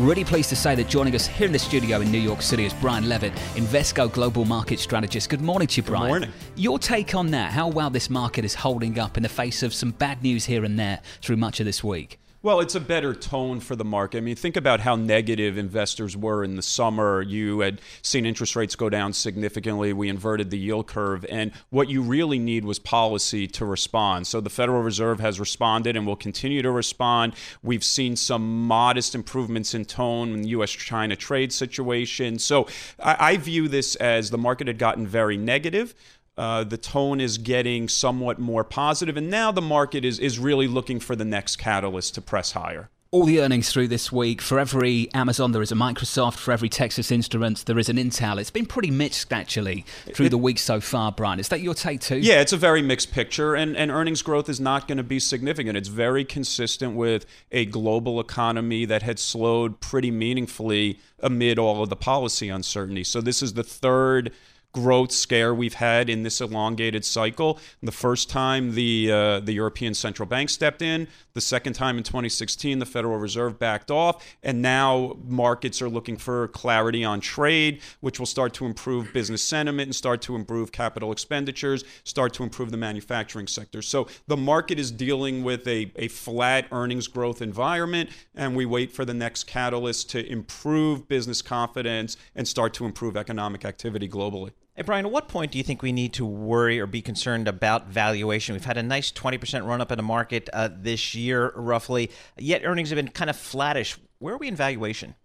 Really pleased to say that joining us here in the studio in New York City is Brian Levitt, Invesco Global Market Strategist. Good morning to you, Brian. Good morning. Your take on that, how well this market is holding up in the face of some bad news here and there through much of this week? Well, it's a better tone for the market. I mean, think about how negative investors were in the summer. You had seen interest rates go down significantly. We inverted the yield curve. And what you really need was policy to respond. So the Federal Reserve has responded and will continue to respond. We've seen some modest improvements in tone in the U.S. China trade situation. So I, I view this as the market had gotten very negative. Uh, the tone is getting somewhat more positive, and now the market is, is really looking for the next catalyst to press higher. All the earnings through this week. For every Amazon, there is a Microsoft. For every Texas Instruments, there is an Intel. It's been pretty mixed, actually, through it, the week so far, Brian. Is that your take, too? Yeah, it's a very mixed picture, and, and earnings growth is not going to be significant. It's very consistent with a global economy that had slowed pretty meaningfully amid all of the policy uncertainty. So, this is the third growth scare we've had in this elongated cycle. The first time the uh, the European Central Bank stepped in, the second time in 2016 the Federal Reserve backed off, and now markets are looking for clarity on trade, which will start to improve business sentiment and start to improve capital expenditures, start to improve the manufacturing sector. So the market is dealing with a, a flat earnings growth environment, and we wait for the next catalyst to improve business confidence and start to improve economic activity globally. Hey, Brian, at what point do you think we need to worry or be concerned about valuation? We've had a nice 20% run up in the market uh, this year, roughly, yet earnings have been kind of flattish. Where are we in valuation?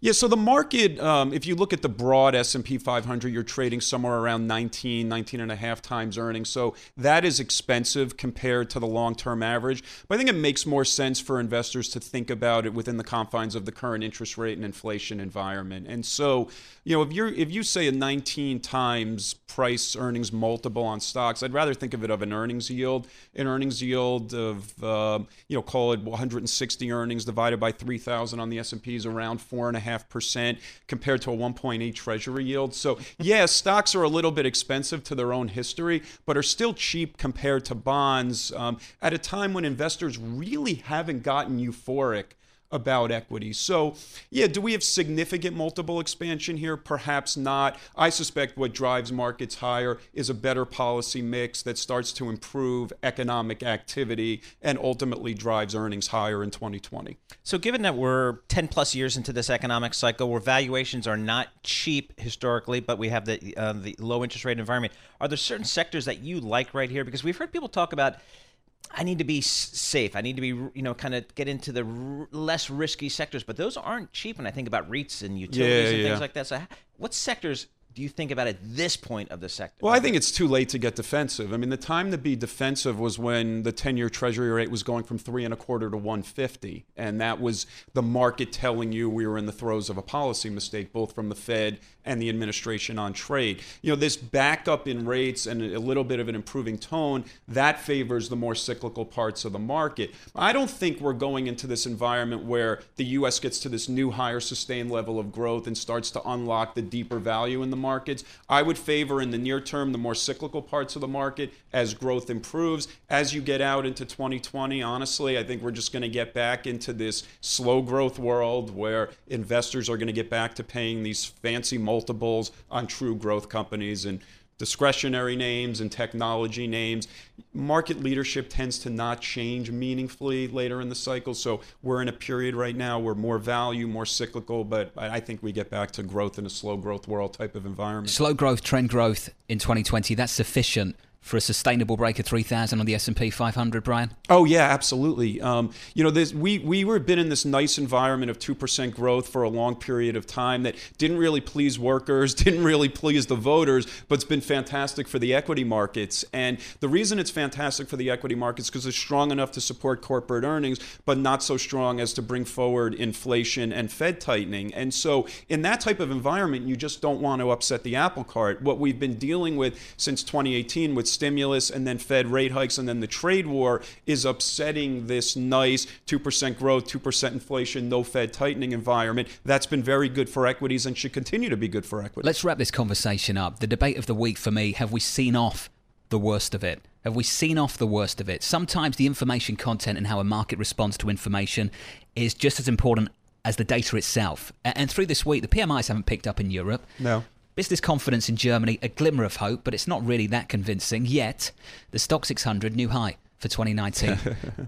Yeah, so the market, um, if you look at the broad S&P 500, you're trading somewhere around 19, 19 and a half times earnings. So that is expensive compared to the long-term average. But I think it makes more sense for investors to think about it within the confines of the current interest rate and inflation environment. And so, you know, if you're if you say a 19 times price earnings multiple on stocks, I'd rather think of it of an earnings yield, an earnings yield of uh, you know, call it 160 earnings divided by 3,000 on the S&P is around four and a half percent compared to a 1.8 Treasury yield. So yeah, stocks are a little bit expensive to their own history, but are still cheap compared to bonds um, at a time when investors really haven't gotten euphoric about equity. So, yeah, do we have significant multiple expansion here? Perhaps not. I suspect what drives markets higher is a better policy mix that starts to improve economic activity and ultimately drives earnings higher in 2020. So, given that we're 10 plus years into this economic cycle where valuations are not cheap historically, but we have the uh, the low interest rate environment, are there certain sectors that you like right here? Because we've heard people talk about I need to be safe. I need to be, you know, kind of get into the r- less risky sectors. But those aren't cheap when I think about REITs and utilities yeah, and yeah. things like that. So, what sectors do you think about at this point of the sector? Well, I think it's too late to get defensive. I mean, the time to be defensive was when the 10-year Treasury rate was going from three and a quarter to 150, and that was the market telling you we were in the throes of a policy mistake, both from the Fed and the administration on trade. You know, this backup in rates and a little bit of an improving tone that favors the more cyclical parts of the market. I don't think we're going into this environment where the U.S. gets to this new higher sustained level of growth and starts to unlock the deeper value in the markets. I would favor in the near term the more cyclical parts of the market as growth improves. As you get out into 2020, honestly, I think we're just going to get back into this slow growth world where investors are going to get back to paying these fancy multiples on true growth companies and discretionary names and technology names. Market leadership tends to not change meaningfully later in the cycle. So we're in a period right now where more value, more cyclical, but I think we get back to growth in a slow growth world type of environment. Slow growth, trend growth in 2020, that's sufficient for a sustainable break of 3,000 on the S&P 500, Brian? Oh yeah, absolutely. Um, you know, we we were been in this nice environment of two percent growth for a long period of time that didn't really please workers, didn't really please the voters, but it's been fantastic for the equity markets. And the reason it's fantastic for the equity markets because it's strong enough to support corporate earnings, but not so strong as to bring forward inflation and Fed tightening. And so, in that type of environment, you just don't want to upset the apple cart. What we've been dealing with since 2018 with stimulus and then Fed rate hikes and then the trade war is upsetting this nice 2% growth, 2% inflation, no Fed tightening environment. That's been very good for equities and should continue to be good for equities. Let's wrap this conversation up. The debate of the week for me have we seen off the worst of it? Have we seen off the worst of it? Sometimes the information content and how a market responds to information is just as important as the data itself. And through this week, the PMIs haven't picked up in Europe. No. Business confidence in Germany, a glimmer of hope, but it's not really that convincing. Yet, the Stoxx 600 new high for 2019.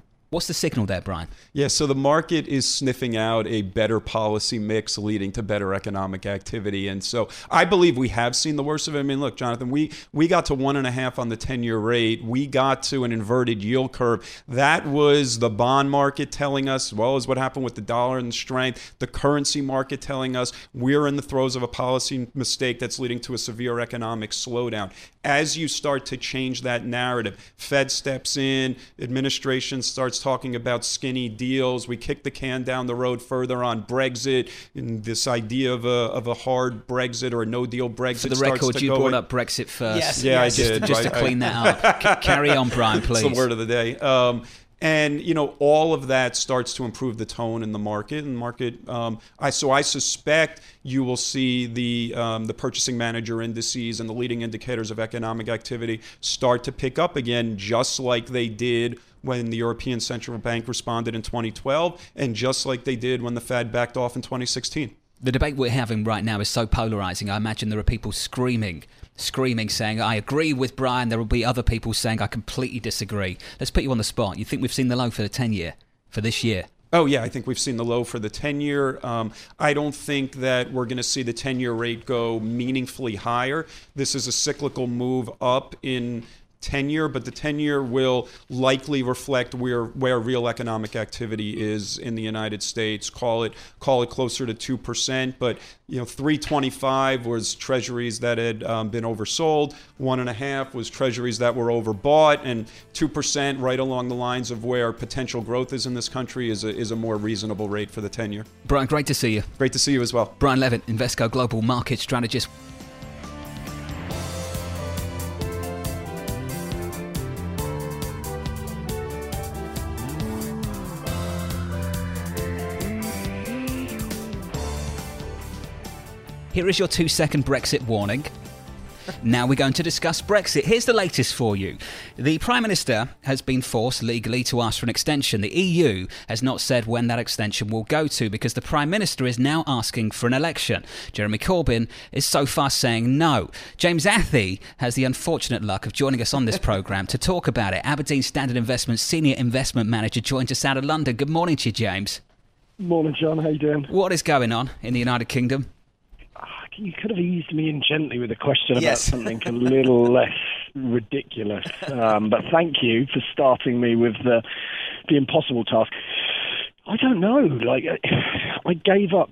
What's the signal there, Brian? Yeah, so the market is sniffing out a better policy mix leading to better economic activity. And so I believe we have seen the worst of it. I mean, look, Jonathan, we, we got to one and a half on the 10 year rate. We got to an inverted yield curve. That was the bond market telling us, as well as what happened with the dollar and the strength, the currency market telling us we're in the throes of a policy mistake that's leading to a severe economic slowdown. As you start to change that narrative, Fed steps in, administration starts talking about skinny deals. We kick the can down the road further on Brexit and this idea of a, of a hard Brexit or a no deal Brexit. For the record, you brought up Brexit first. Yes, yeah, yes. I did. Just to clean that up. C- carry on, Brian, please. It's the word of the day. Um, and you know all of that starts to improve the tone in the market and market um, I, so i suspect you will see the um, the purchasing manager indices and the leading indicators of economic activity start to pick up again just like they did when the European Central Bank responded in 2012 and just like they did when the Fed backed off in 2016 the debate we're having right now is so polarizing. I imagine there are people screaming, screaming, saying, I agree with Brian. There will be other people saying, I completely disagree. Let's put you on the spot. You think we've seen the low for the 10 year, for this year? Oh, yeah, I think we've seen the low for the 10 year. Um, I don't think that we're going to see the 10 year rate go meaningfully higher. This is a cyclical move up in 10 year, but the 10 year will likely reflect where where real economic activity is in the United States. Call it call it closer to two percent, but you know, 325 was treasuries that had um, been oversold. One and a half was treasuries that were overbought, and two percent, right along the lines of where potential growth is in this country, is a, is a more reasonable rate for the 10 year. Brian, great to see you. Great to see you as well. Brian Levitt, Invesco Global Market Strategist. Here is your two second Brexit warning. Now we're going to discuss Brexit. Here's the latest for you. The Prime Minister has been forced legally to ask for an extension. The EU has not said when that extension will go to because the Prime Minister is now asking for an election. Jeremy Corbyn is so far saying no. James Athey has the unfortunate luck of joining us on this programme to talk about it. Aberdeen Standard Investments Senior Investment Manager joins us out of London. Good morning to you, James. Morning, John. How are you doing? What is going on in the United Kingdom? You could have eased me in gently with a question about Yes. something a little less ridiculous. Um, but thank you for starting me with the, the impossible task. I don't know. Like, I- I gave up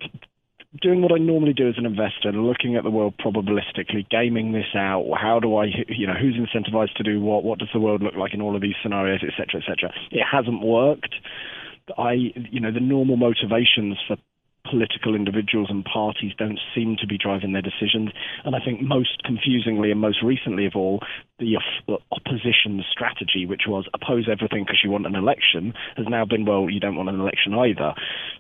doing what I normally do as an investor, looking at the world probabilistically, gaming this out. How do I, you know, who's incentivized to do what? What does the world look like in all of these scenarios, et cetera, et cetera? It hasn't worked. I, you know, the normal motivations for political individuals and parties don't seem to be driving their decisions. And I think most confusingly and most recently of all, the opposition strategy, which was oppose everything because you want an election, has now been, well, you don't want an election either.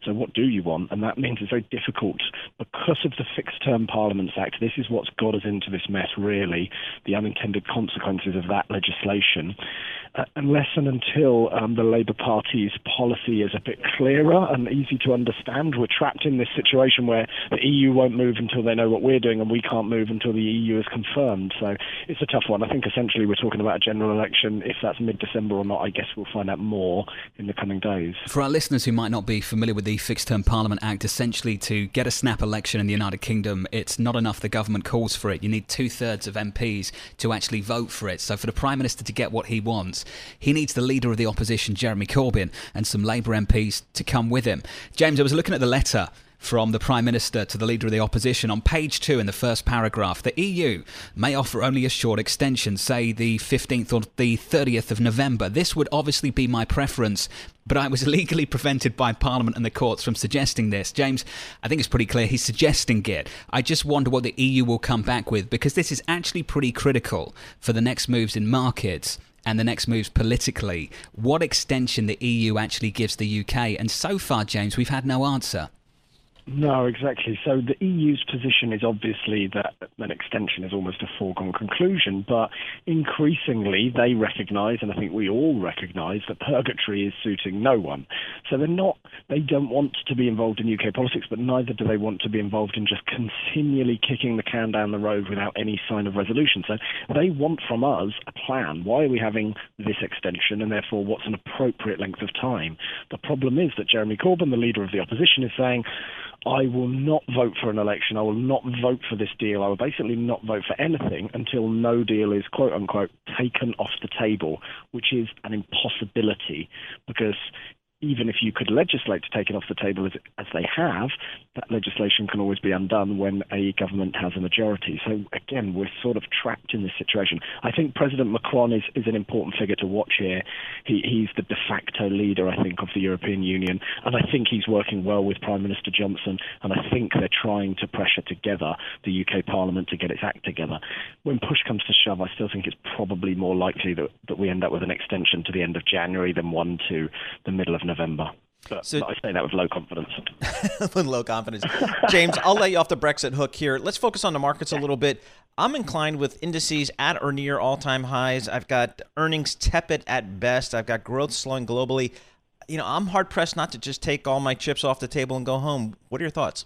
So what do you want? And that means it's very difficult because of the Fixed Term Parliaments Act. This is what's got us into this mess, really, the unintended consequences of that legislation. Uh, unless and until um, the Labour Party's policy is a bit clearer and easy to understand, we're trapped in this situation where the EU won't move until they know what we're doing, and we can't move until the EU is confirmed. So it's a tough one. I think essentially we're talking about a general election. If that's mid-December or not, I guess we'll find out more in the coming days. For our listeners who might not be familiar with the Fixed Term Parliament Act, essentially to get a snap election in the United Kingdom, it's not enough the government calls for it. You need two thirds of MPs to actually vote for it. So for the Prime Minister to get what he wants, he needs the leader of the opposition, Jeremy Corbyn, and some Labour MPs to come with him. James, I was looking at the letter from the Prime Minister to the Leader of the Opposition. On page two, in the first paragraph, the EU may offer only a short extension, say the 15th or the 30th of November. This would obviously be my preference, but I was legally prevented by Parliament and the courts from suggesting this. James, I think it's pretty clear he's suggesting it. I just wonder what the EU will come back with because this is actually pretty critical for the next moves in markets and the next moves politically. What extension the EU actually gives the UK? And so far, James, we've had no answer. No, exactly. So the EU's position is obviously that an extension is almost a foregone conclusion, but increasingly they recognise, and I think we all recognise, that purgatory is suiting no one. So they're not, they don't want to be involved in UK politics, but neither do they want to be involved in just continually kicking the can down the road without any sign of resolution. So they want from us a plan. Why are we having this extension, and therefore what's an appropriate length of time? The problem is that Jeremy Corbyn, the leader of the opposition, is saying, I will not vote for an election. I will not vote for this deal. I will basically not vote for anything until no deal is quote unquote taken off the table, which is an impossibility because even if you could legislate to take it off the table as, as they have, that legislation can always be undone when a government has a majority. So again, we're sort of trapped in this situation. I think President Macron is, is an important figure to watch here. He, he's the de facto leader, I think, of the European Union, and I think he's working well with Prime Minister Johnson, and I think they're trying to pressure together the UK Parliament to get its act together. When push comes to shove, I still think it's probably more likely that, that we end up with an extension to the end of January than one to the middle of November. November. But, so, but I say that with low confidence. with low confidence. James, I'll let you off the Brexit hook here. Let's focus on the markets a little bit. I'm inclined with indices at or near all time highs. I've got earnings tepid at best. I've got growth slowing globally. You know, I'm hard pressed not to just take all my chips off the table and go home. What are your thoughts?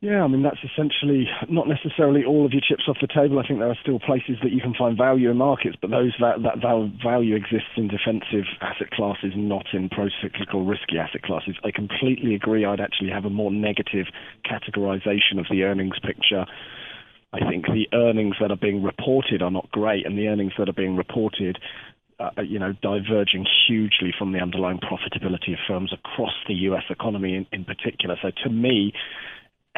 Yeah, I mean, that's essentially not necessarily all of your chips off the table. I think there are still places that you can find value in markets, but those that, that value exists in defensive asset classes, not in pro-cyclical risky asset classes. I completely agree. I'd actually have a more negative categorization of the earnings picture. I think the earnings that are being reported are not great, and the earnings that are being reported uh, you know, diverging hugely from the underlying profitability of firms across the U.S. economy in, in particular. So to me,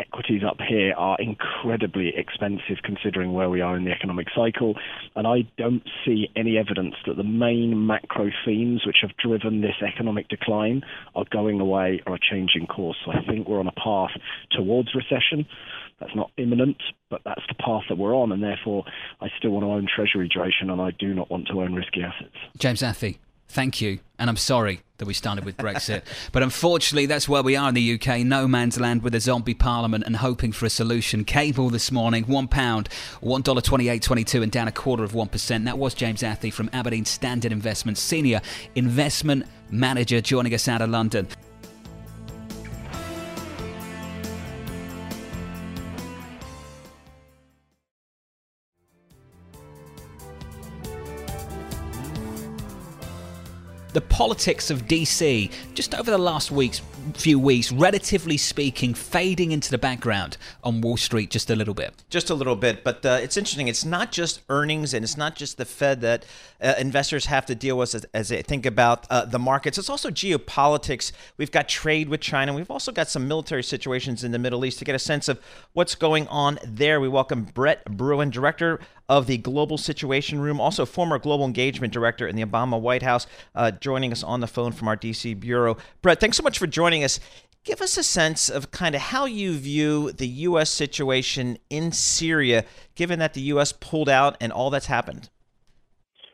equities up here are incredibly expensive considering where we are in the economic cycle. And I don't see any evidence that the main macro themes which have driven this economic decline are going away or are changing course. So I think we're on a path towards recession. That's not imminent, but that's the path that we're on. And therefore, I still want to own treasury duration and I do not want to own risky assets. James Athey, thank you. And I'm sorry that we started with Brexit. but unfortunately, that's where we are in the UK. No man's land with a zombie parliament and hoping for a solution. Cable this morning, £1, $1.2822 and down a quarter of 1%. That was James Athey from Aberdeen Standard Investments, Senior Investment Manager, joining us out of London. The politics of DC just over the last weeks, few weeks, relatively speaking, fading into the background on Wall Street just a little bit. Just a little bit, but uh, it's interesting. It's not just earnings and it's not just the Fed that uh, investors have to deal with as, as they think about uh, the markets. It's also geopolitics. We've got trade with China. We've also got some military situations in the Middle East to get a sense of what's going on there. We welcome Brett Bruen, director of the Global Situation Room, also former Global Engagement Director in the Obama White House, uh, joining us on the phone from our DC bureau. Brett, thanks so much for joining us. Give us a sense of kind of how you view the U.S. situation in Syria, given that the U.S. pulled out and all that's happened.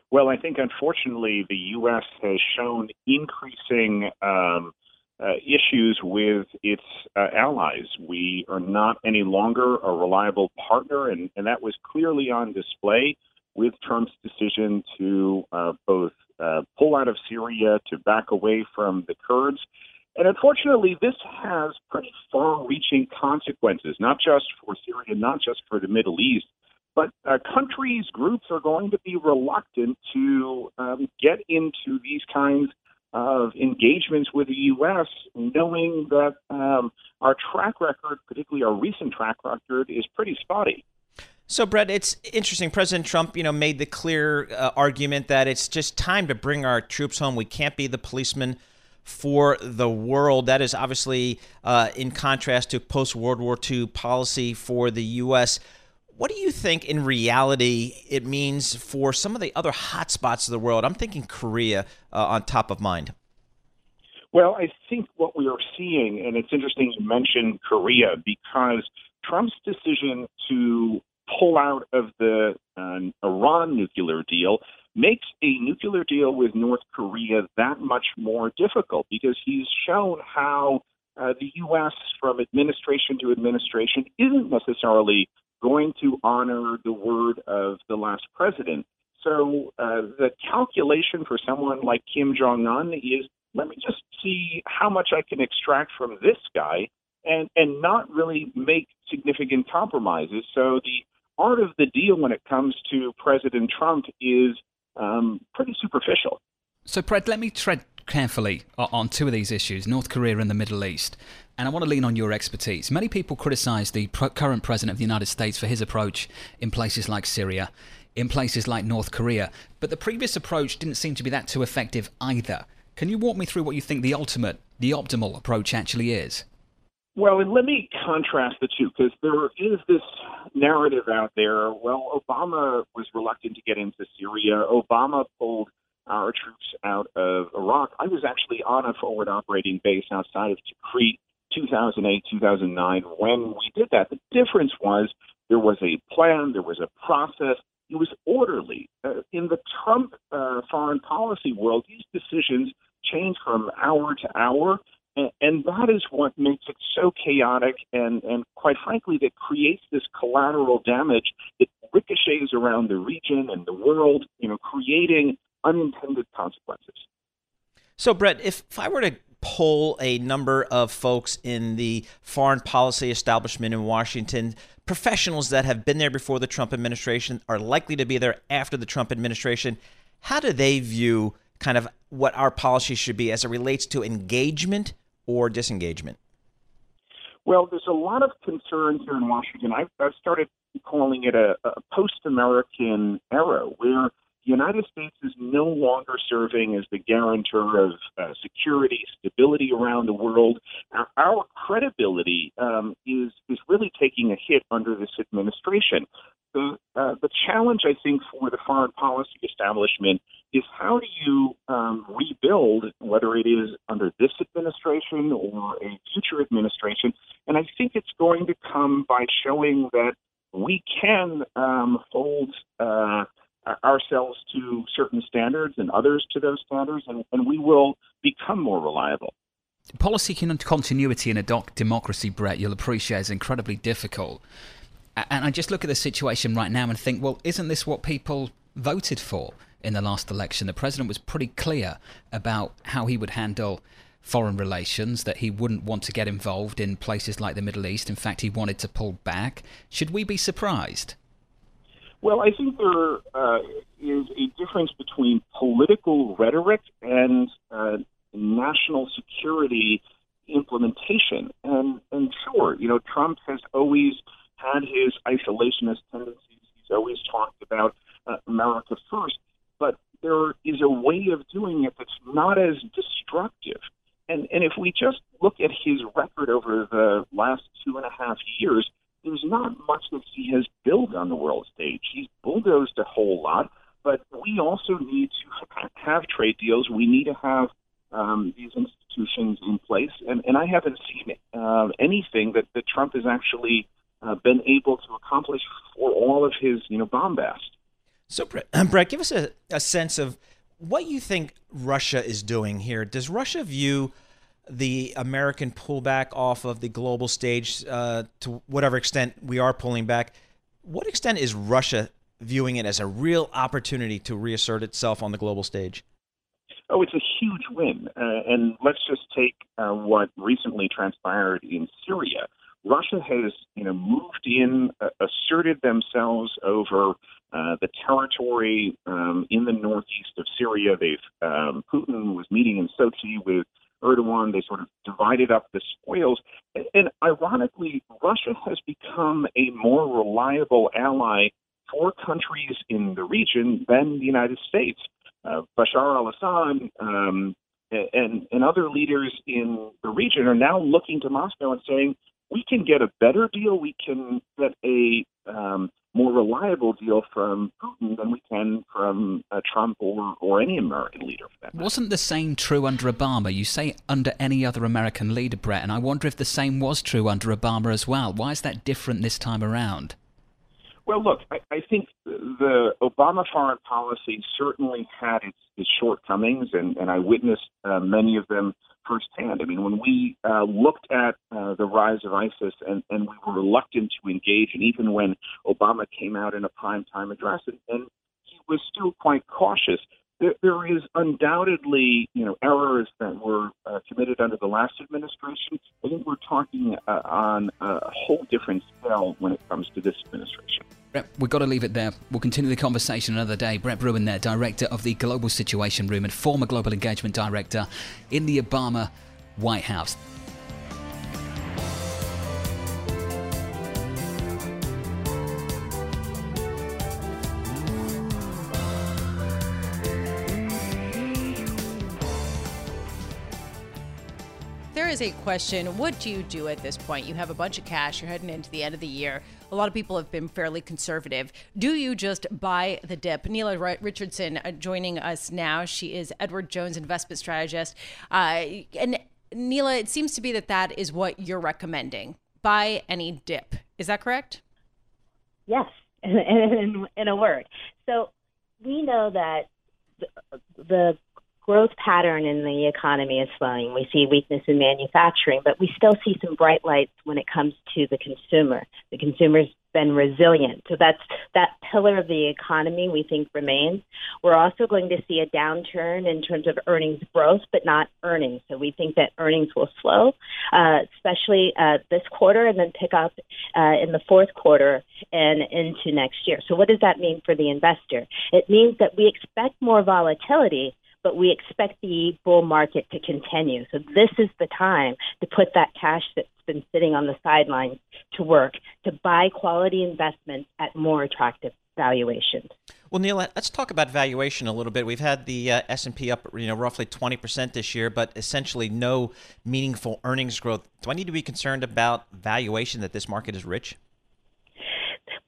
Well, I think unfortunately the U.S. has shown increasing um, uh, issues with its uh, allies. We are not any longer a reliable partner, and, and that was clearly on display with Trump's decision to uh, both uh, pull out of Syria, to back away from the Kurds. And unfortunately, this has pretty far reaching consequences, not just for Syria, not just for the Middle East, but uh, countries, groups are going to be reluctant to um, get into these kinds of engagements with the U.S., knowing that um, our track record, particularly our recent track record, is pretty spotty. So, Brett, it's interesting. President Trump, you know, made the clear uh, argument that it's just time to bring our troops home. We can't be the policeman for the world. That is obviously uh, in contrast to post World War II policy for the U.S. What do you think in reality it means for some of the other hotspots of the world? I'm thinking Korea uh, on top of mind. Well, I think what we are seeing, and it's interesting you mentioned Korea because Trump's decision to pull out of the uh, Iran nuclear deal makes a nuclear deal with North Korea that much more difficult because he's shown how uh, the U.S. from administration to administration isn't necessarily going to honor the word of the last president. So uh, the calculation for someone like Kim Jong Un is let me just see how much I can extract from this guy and, and not really make significant compromises. So the art of the deal when it comes to President Trump is um, pretty superficial. So, Brett, let me tread carefully on two of these issues North Korea and the Middle East. And I want to lean on your expertise. Many people criticize the current president of the United States for his approach in places like Syria, in places like North Korea. But the previous approach didn't seem to be that too effective either. Can you walk me through what you think the ultimate, the optimal approach actually is? Well, and let me contrast the two because there is this narrative out there. Well, Obama was reluctant to get into Syria. Obama pulled our troops out of Iraq. I was actually on a forward operating base outside of Tikrit 2008, 2009 when we did that. The difference was there was a plan, there was a process, it was orderly. Uh, in the Trump uh, foreign policy world, these decisions change from hour to hour. And, that is what makes it so chaotic and, and quite frankly, that creates this collateral damage that ricochets around the region and the world, you know, creating unintended consequences. So, Brett, if, if I were to poll a number of folks in the foreign policy establishment in Washington, professionals that have been there before the Trump administration, are likely to be there after the Trump administration, how do they view kind of what our policy should be as it relates to engagement or disengagement? Well, there's a lot of concern here in Washington. I've, I've started calling it a, a post American era where the United States is no longer serving as the guarantor of uh, security, stability around the world. Our, our credibility um, is is really taking a hit under this administration. The uh, the challenge, I think, for the foreign policy establishment is how do you um, rebuild, whether it is under this administration or a future administration. And I think it's going to come by showing that we can um, hold. Uh, ourselves to certain standards and others to those standards, and, and we will become more reliable. Policy continuity in a doc- democracy, Brett, you'll appreciate is incredibly difficult. And I just look at the situation right now and think, well, isn't this what people voted for in the last election? The president was pretty clear about how he would handle foreign relations, that he wouldn't want to get involved in places like the Middle East. In fact, he wanted to pull back. Should we be surprised? Well, I think there uh, is a difference between political rhetoric and uh, national security implementation. And, and sure, you know, Trump has always had his isolationist tendencies. He's always talked about uh, America first. But there is a way of doing it that's not as destructive. And, and if we just look at his record over the last two and a half years, there's not much that he has built on the world stage. He's bulldozed a whole lot, but we also need to have trade deals. We need to have um, these institutions in place, and, and I haven't seen uh, anything that, that Trump has actually uh, been able to accomplish for all of his, you know, bombast. So, Brett, Brett give us a, a sense of what you think Russia is doing here. Does Russia view the American pullback off of the global stage uh, to whatever extent we are pulling back. What extent is Russia viewing it as a real opportunity to reassert itself on the global stage? Oh, it's a huge win. Uh, and let's just take uh, what recently transpired in Syria. Russia has, you know, moved in, uh, asserted themselves over uh, the territory um, in the northeast of Syria. They've um, Putin was meeting in Sochi with Erdogan. They sort of divided up the spoils. And ironically, Russia has become a more reliable ally for countries in the region than the United States. Uh, Bashar al Assad um, and and other leaders in the region are now looking to Moscow and saying we can get a better deal, we can get a um, more reliable deal from Putin than we can from uh, Trump or, or any American leader. For that. Wasn't the same true under Obama? You say under any other American leader, Brett, and I wonder if the same was true under Obama as well. Why is that different this time around? Well, look, I, I think the Obama foreign policy certainly had its, its shortcomings, and, and I witnessed uh, many of them firsthand. I mean, when we uh, looked at uh, the rise of ISIS and, and we were reluctant to engage, and even when Obama came out in a primetime address, and, and he was still quite cautious. There, there is undoubtedly, you know, errors that were uh, committed under the last administration. I think we're talking uh, on a whole different scale when it comes to this administration. Brett, we've got to leave it there. We'll continue the conversation another day. Brett Bruen, there, director of the Global Situation Room and former Global Engagement Director in the Obama White House. There is a question what do you do at this point? You have a bunch of cash, you're heading into the end of the year. A lot of people have been fairly conservative. Do you just buy the dip? Nela Richardson uh, joining us now. She is Edward Jones investment strategist. Uh, and Nela, it seems to be that that is what you're recommending. Buy any dip. Is that correct? Yes, in, in, in a word. So we know that the, the growth pattern in the economy is slowing. We see weakness in manufacturing, but we still see some bright lights when it comes to the consumer. The consumer's been resilient. So that's that pillar of the economy we think remains. We're also going to see a downturn in terms of earnings growth, but not earnings. So we think that earnings will slow, uh, especially uh, this quarter, and then pick up uh, in the fourth quarter and into next year. So what does that mean for the investor? It means that we expect more volatility but we expect the bull market to continue. So this is the time to put that cash that's been sitting on the sidelines to work to buy quality investments at more attractive valuations. Well, Nela, let's talk about valuation a little bit. We've had the uh, S&P up, you know, roughly 20% this year, but essentially no meaningful earnings growth. Do I need to be concerned about valuation that this market is rich?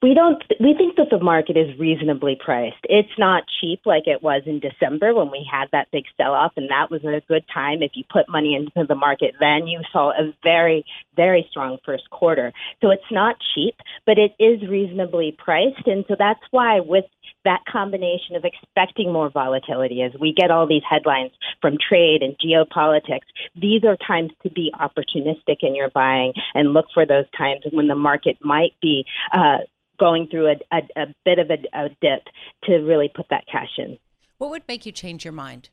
We don't we think that the market is reasonably priced. It's not cheap like it was in december when we had that big sell off and that was a good time. If you put money into the market then you saw a very very strong first quarter. So it's not cheap but it is reasonably priced. And so that's why with that combination of expecting more volatility as we get all these headlines from trade and geopolitics these are times to be opportunistic in your buying and look for those times when the market might be uh, going through a, a, a bit of a, a dip to really put that cash in. What would make you change your mind?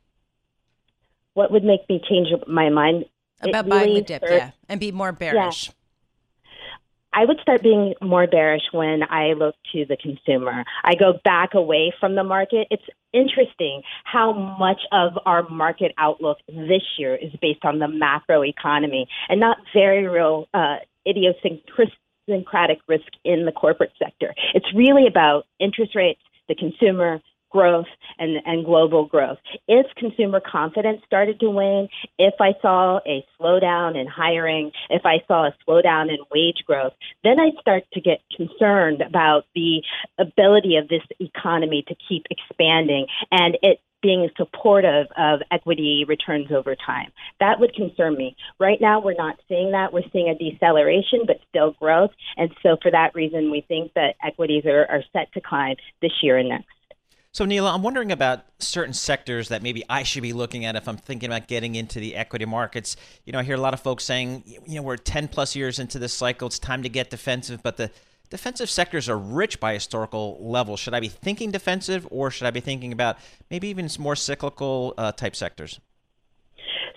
What would make me change my mind? About really buying the dip, starts, yeah, and be more bearish. Yeah. I would start being more bearish when I look to the consumer. I go back away from the market. It's interesting how much of our market outlook this year is based on the macro economy and not very real uh, idiosyncratic idiosyncratic risk in the corporate sector. It's really about interest rates, the consumer, growth and, and global growth. If consumer confidence started to wane, if I saw a slowdown in hiring, if I saw a slowdown in wage growth, then I'd start to get concerned about the ability of this economy to keep expanding and it being supportive of equity returns over time. That would concern me. Right now, we're not seeing that. We're seeing a deceleration, but still growth. And so, for that reason, we think that equities are, are set to climb this year and next. So, Nela, I'm wondering about certain sectors that maybe I should be looking at if I'm thinking about getting into the equity markets. You know, I hear a lot of folks saying, you know, we're 10 plus years into this cycle. It's time to get defensive, but the defensive sectors are rich by historical levels. Should I be thinking defensive or should I be thinking about maybe even some more cyclical uh, type sectors?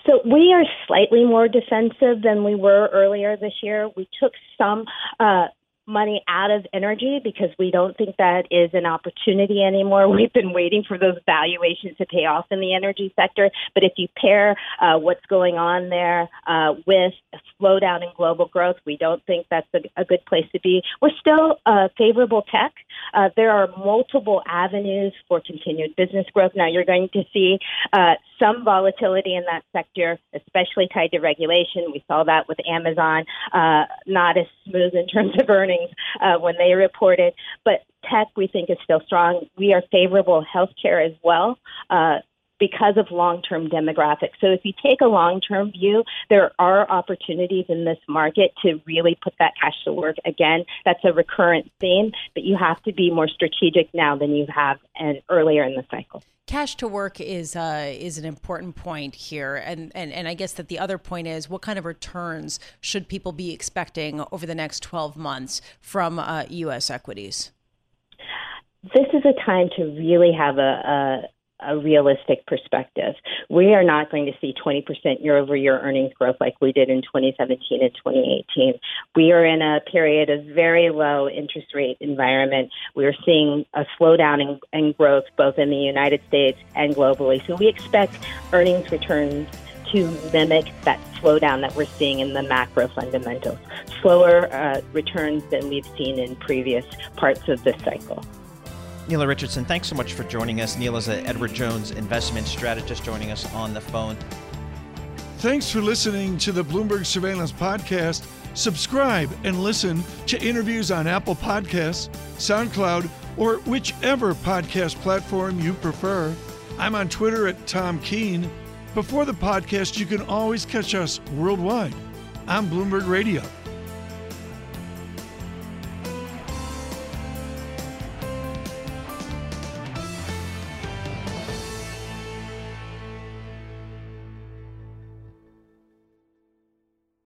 So we are slightly more defensive than we were earlier this year. We took some uh, money out of energy because we don't think that is an opportunity anymore. We've been waiting for those valuations to pay off in the energy sector. But if you pair uh, what's going on there uh, with a slowdown in global growth, we don't think that's a, a good place to be. We're still uh, favorable tech. Uh, there are multiple avenues for continued business growth. Now, you're going to see uh, some volatility in that sector, especially tied to regulation. We saw that with Amazon, uh, not as smooth in terms of earnings uh, when they reported. But tech, we think, is still strong. We are favorable healthcare as well. Uh, because of long term demographics. So, if you take a long term view, there are opportunities in this market to really put that cash to work. Again, that's a recurrent theme, but you have to be more strategic now than you have and earlier in the cycle. Cash to work is uh, is an important point here, and, and and I guess that the other point is what kind of returns should people be expecting over the next twelve months from uh, U.S. equities? This is a time to really have a, a a realistic perspective. We are not going to see 20% year over year earnings growth like we did in 2017 and 2018. We are in a period of very low interest rate environment. We are seeing a slowdown in, in growth both in the United States and globally. So we expect earnings returns to mimic that slowdown that we're seeing in the macro fundamentals, slower uh, returns than we've seen in previous parts of this cycle. Nela Richardson, thanks so much for joining us. Nela is an Edward Jones investment strategist joining us on the phone. Thanks for listening to the Bloomberg Surveillance Podcast. Subscribe and listen to interviews on Apple Podcasts, SoundCloud, or whichever podcast platform you prefer. I'm on Twitter at Tom Keene. Before the podcast, you can always catch us worldwide on Bloomberg Radio.